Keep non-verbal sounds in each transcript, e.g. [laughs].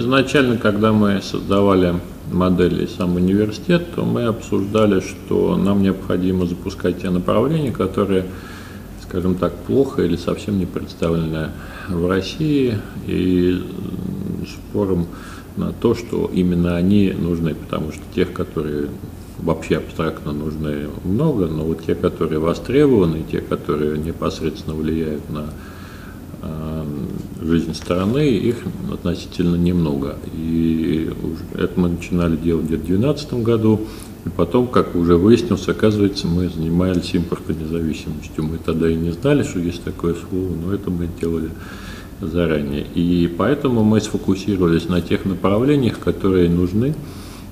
Изначально, когда мы создавали модели сам университет, то мы обсуждали, что нам необходимо запускать те направления, которые, скажем так, плохо или совсем не представлены в России, и спором на то, что именно они нужны, потому что тех, которые вообще абстрактно нужны много, но вот те, которые востребованы, те, которые непосредственно влияют на э, жизнь страны, их относительно немного. И это мы начинали делать где-то в 2012 году, и потом, как уже выяснилось, оказывается, мы занимались импортной независимостью. Мы тогда и не знали, что есть такое слово, но это мы делали заранее. И поэтому мы сфокусировались на тех направлениях, которые нужны,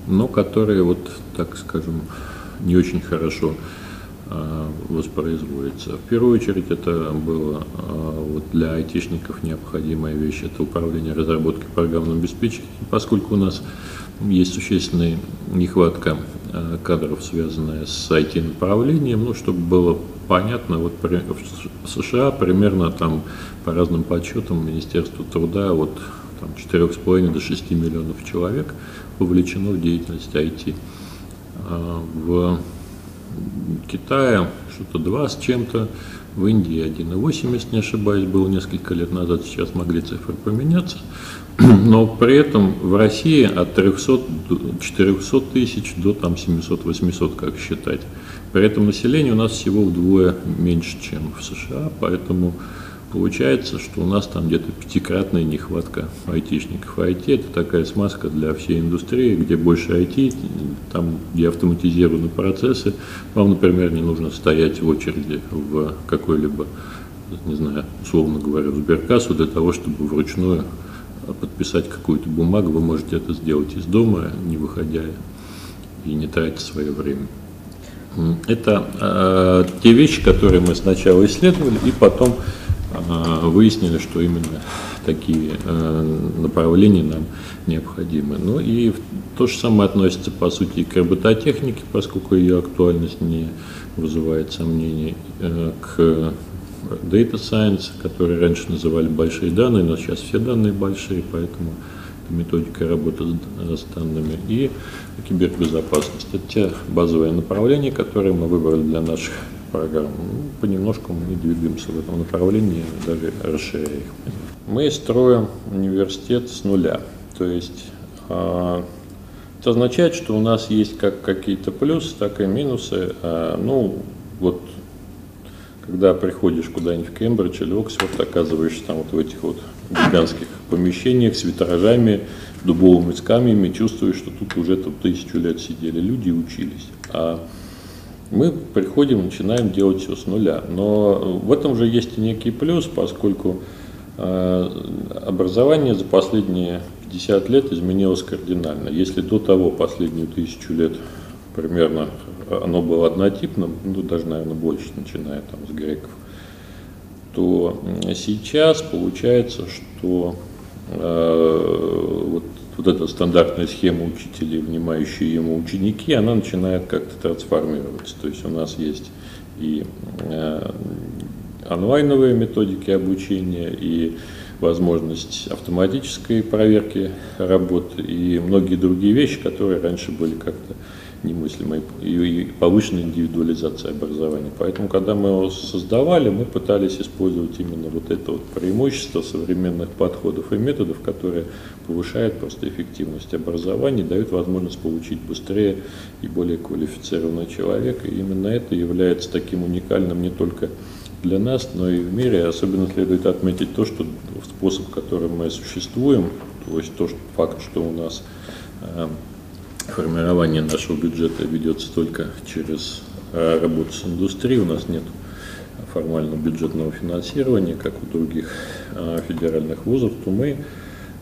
но которые, вот, так скажем, не очень хорошо воспроизводится. В первую очередь это было э, вот для айтишников необходимая вещь, это управление разработкой программного обеспечения, поскольку у нас есть существенная нехватка э, кадров, связанная с IT-направлением, ну, чтобы было понятно, вот в США примерно там по разным подсчетам Министерство труда от там, 4,5 до 6 миллионов человек вовлечено в деятельность IT. В Китае что-то 2 с чем-то, в Индии 1,8, если не ошибаюсь, было несколько лет назад, сейчас могли цифры поменяться. [clears throat] Но при этом в России от 300, 400 тысяч до там 700-800, как считать. При этом население у нас всего вдвое меньше, чем в США, поэтому Получается, что у нас там где-то пятикратная нехватка айтишников. IT – это такая смазка для всей индустрии, где больше IT, там, где автоматизированы процессы. Вам, например, не нужно стоять в очереди в какой-либо, не знаю, условно говоря, в сберкассу для того, чтобы вручную подписать какую-то бумагу. Вы можете это сделать из дома, не выходя и не тратя свое время. Это э, те вещи, которые мы сначала исследовали, и потом а, выяснили, что именно такие э, направления нам необходимы. Ну и то же самое относится, по сути, и к робототехнике, поскольку ее актуальность не вызывает сомнений, э, к Data Science, которые раньше называли большие данные, но сейчас все данные большие, поэтому методика работы с данными и кибербезопасность. Это те базовые направления, которые мы выбрали для наших программ. Ну, понемножку мы двигаемся в этом направлении, даже расширяя их. Мы строим университет с нуля. То есть э, это означает, что у нас есть как какие-то плюсы, так и минусы. Э, ну, вот когда приходишь куда-нибудь в Кембридж или Оксфорд, оказываешься там вот в этих вот гигантских помещениях с витражами, дубовыми скамьями, чувствуешь, что тут уже там тысячу лет сидели люди и учились. А мы приходим, начинаем делать все с нуля. Но в этом же есть некий плюс, поскольку э, образование за последние 50 лет изменилось кардинально. Если до того последнюю тысячу лет примерно оно было однотипным, ну даже, наверное, больше, начиная там с греков, то сейчас получается, что э, вот вот эта стандартная схема учителей, внимающие ему ученики, она начинает как-то трансформироваться. То есть у нас есть и э, онлайновые методики обучения, и возможность автоматической проверки работы, и многие другие вещи, которые раньше были как-то немыслимой и повышенной индивидуализации образования. Поэтому, когда мы его создавали, мы пытались использовать именно вот это вот преимущество современных подходов и методов, которые повышают просто эффективность образования, дают возможность получить быстрее и более квалифицированного человека. И именно это является таким уникальным не только для нас, но и в мире. Особенно следует отметить то, что способ, которым мы существуем, то есть то, что, факт, что у нас э, формирование нашего бюджета ведется только через э, работу с индустрией. У нас нет формального бюджетного финансирования, как у других э, федеральных вузов, то мы,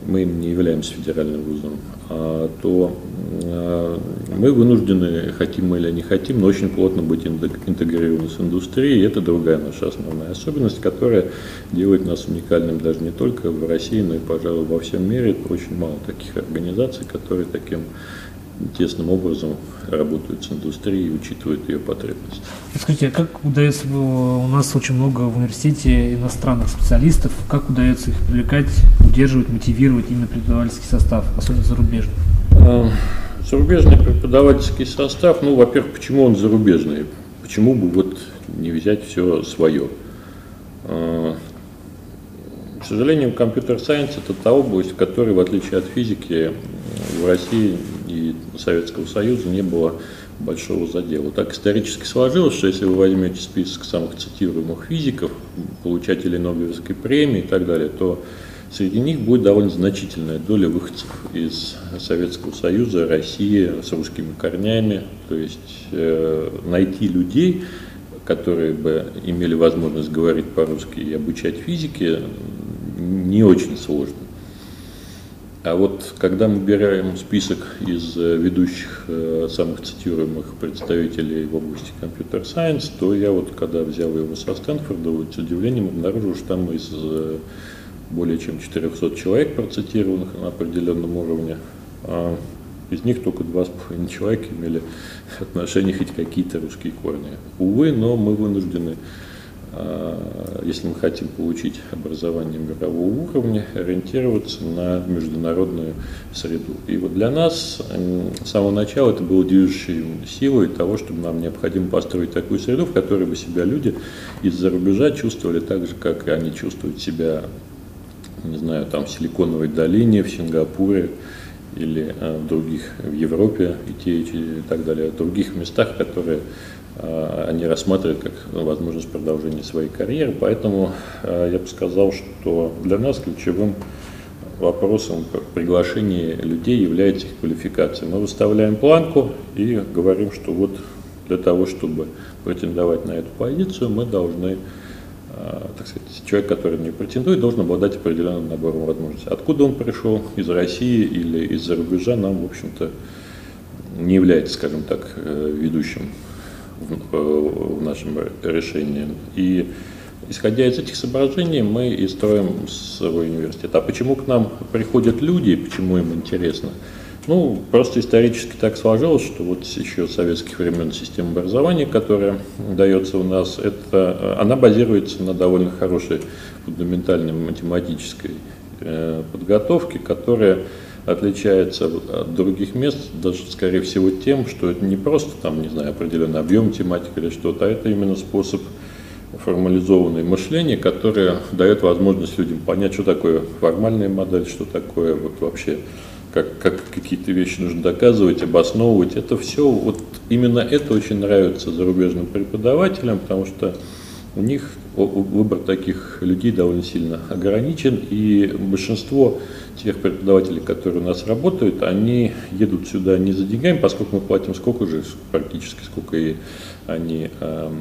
мы не являемся федеральным вузом, а, то э, мы вынуждены, хотим мы или не хотим, но очень плотно быть интегрированы с индустрией. И это другая наша основная особенность, которая делает нас уникальным даже не только в России, но и, пожалуй, во всем мире. Очень мало таких организаций, которые таким тесным образом работают с индустрией и учитывают ее потребности. Скажите, а как удается, у нас очень много в университете иностранных специалистов, как удается их привлекать, удерживать, мотивировать именно преподавательский состав, особенно зарубежный? А, зарубежный преподавательский состав, ну, во-первых, почему он зарубежный? Почему бы вот не взять все свое? А, к сожалению, компьютер-сайенс – это та область, в которой, в отличие от физики, в России и Советского Союза не было большого задела. Так исторически сложилось, что если вы возьмете список самых цитируемых физиков, получателей Нобелевской премии и так далее, то среди них будет довольно значительная доля выходцев из Советского Союза, России с русскими корнями. То есть э, найти людей, которые бы имели возможность говорить по-русски и обучать физике, не очень сложно. А вот когда мы берем список из э, ведущих э, самых цитируемых представителей в области компьютер-сайенс, то я вот когда взял его со Стэнфорда, вот с удивлением обнаружил, что там из э, более чем 400 человек процитированных на определенном уровне, а из них только два с половиной человека имели [laughs] отношение хоть какие-то русские корни. Увы, но мы вынуждены если мы хотим получить образование мирового уровня, ориентироваться на международную среду. И вот для нас с самого начала это было движущей силой того, чтобы нам необходимо построить такую среду, в которой бы себя люди из-за рубежа чувствовали так же, как и они чувствуют себя, не знаю, там в Силиконовой долине, в Сингапуре или а, в других, в Европе и те и так далее, в других местах, которые а, они рассматривают как возможность продолжения своей карьеры. Поэтому а, я бы сказал, что для нас ключевым вопросом приглашения людей является их квалификация. Мы выставляем планку и говорим, что вот для того, чтобы претендовать на эту позицию, мы должны, а, так сказать, человек, который не претендует, должен обладать определенным набором возможностей. Откуда он пришел, из России или из-за рубежа, нам, в общем-то, не является, скажем так, э, ведущим в, нашем решении. И исходя из этих соображений мы и строим свой университет. А почему к нам приходят люди, почему им интересно? Ну, просто исторически так сложилось, что вот еще с советских времен система образования, которая дается у нас, это, она базируется на довольно хорошей фундаментальной математической э, подготовке, которая отличается от других мест, даже, скорее всего, тем, что это не просто, там, не знаю, определенный объем тематики или что-то, а это именно способ формализованное мышление, которое дает возможность людям понять, что такое формальная модель, что такое вот вообще, как, как какие-то вещи нужно доказывать, обосновывать. Это все, вот именно это очень нравится зарубежным преподавателям, потому что у них выбор таких людей довольно сильно ограничен, и большинство тех преподавателей, которые у нас работают, они едут сюда не за деньгами, поскольку мы платим сколько же, практически сколько и они э,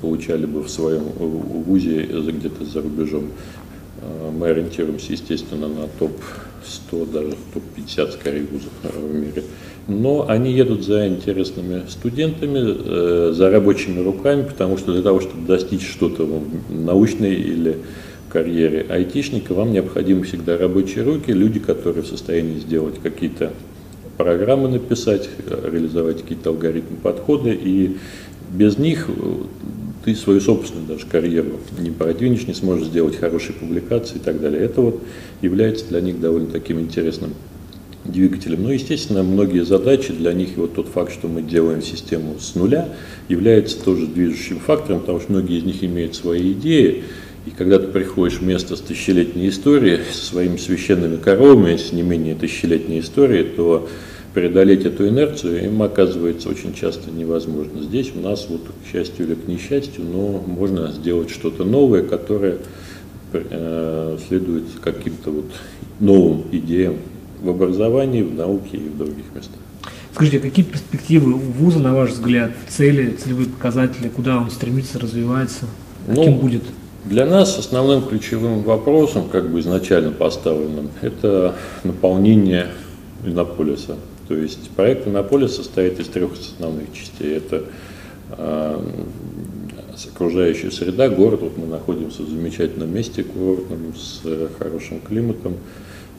получали бы в своем вузе где-то за рубежом. Э, мы ориентируемся, естественно, на топ-100, даже топ-50 скорее вузов в мире. Но они едут за интересными студентами, э, за рабочими руками, потому что для того, чтобы достичь что-то научной или карьере айтишника вам необходимы всегда рабочие руки, люди, которые в состоянии сделать какие-то программы написать, реализовать какие-то алгоритмы, подходы, и без них э, ты свою собственную даже карьеру не продвинешь, не сможешь сделать хорошие публикации и так далее. Это вот является для них довольно таким интересным двигателем. Ну, естественно, многие задачи для них, и вот тот факт, что мы делаем систему с нуля, является тоже движущим фактором, потому что многие из них имеют свои идеи, и когда ты приходишь в место с тысячелетней историей, со своими священными коровами, с не менее тысячелетней историей, то преодолеть эту инерцию им оказывается очень часто невозможно. Здесь у нас, вот, к счастью или к несчастью, но можно сделать что-то новое, которое э, следует каким-то вот новым идеям в образовании, в науке и в других местах. Скажите, а какие перспективы у вуза, на ваш взгляд, цели, целевые показатели, куда он стремится развиваться, каким ну, будет? Для нас основным ключевым вопросом, как бы изначально поставленным, это наполнение Иннополиса. То есть проект Иннополис состоит из трех основных частей. Это э, окружающая среда, город. Вот мы находимся в замечательном месте курортном с хорошим климатом,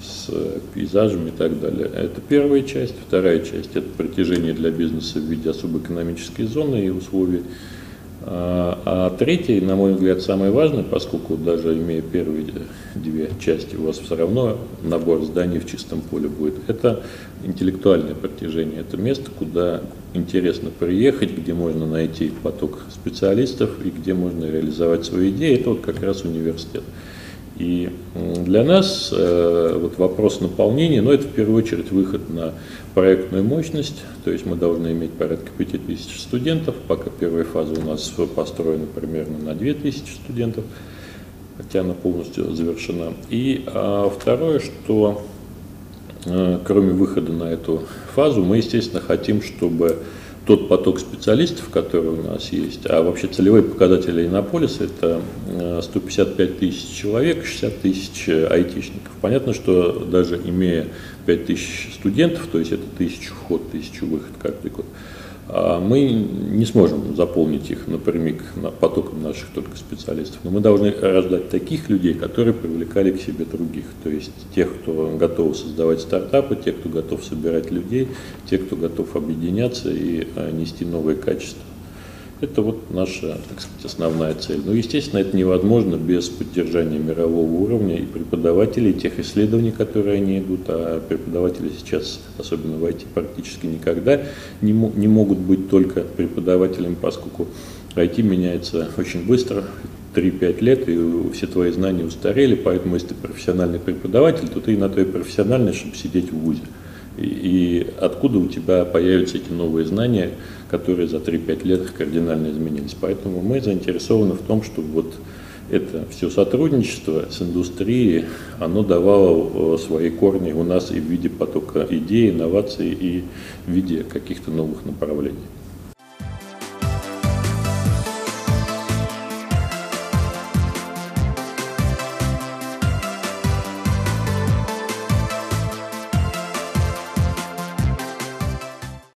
с пейзажами и так далее. Это первая часть. Вторая часть – это притяжение для бизнеса в виде особой экономической зоны и условий. А, а третье, на мой взгляд, самое важное, поскольку даже имея первые две части, у вас все равно набор зданий в чистом поле будет, это интеллектуальное протяжение. Это место, куда интересно приехать, где можно найти поток специалистов и где можно реализовать свои идеи. Это вот как раз университет. И для нас э, вот вопрос наполнения, ну это в первую очередь выход на проектную мощность, то есть мы должны иметь порядка 5000 студентов, пока первая фаза у нас построена примерно на 2000 студентов, хотя она полностью завершена. И а, второе, что а, кроме выхода на эту фазу, мы, естественно, хотим, чтобы тот поток специалистов, который у нас есть, а вообще целевые показатели Иннополиса – это 155 э, тысяч человек, 60 тысяч айтишников. Понятно, что даже имея 5 тысяч студентов, то есть это тысячу вход, тысячу выход каждый год, мы не сможем заполнить их напрямик на потоком наших только специалистов, но мы должны рождать таких людей, которые привлекали к себе других, то есть тех, кто готов создавать стартапы, тех, кто готов собирать людей, тех, кто готов объединяться и а, нести новые качества. Это вот наша, так сказать, основная цель. Но, естественно, это невозможно без поддержания мирового уровня и преподавателей, тех исследований, которые они идут, а преподаватели сейчас, особенно в IT, практически никогда не, не могут быть только преподавателем, поскольку IT меняется очень быстро, 3-5 лет, и все твои знания устарели, поэтому если ты профессиональный преподаватель, то ты на то и профессиональный, чтобы сидеть в ВУЗе. И, откуда у тебя появятся эти новые знания, которые за 3-5 лет кардинально изменились. Поэтому мы заинтересованы в том, чтобы вот это все сотрудничество с индустрией, оно давало э, свои корни у нас и в виде потока идей, инноваций, и в виде каких-то новых направлений.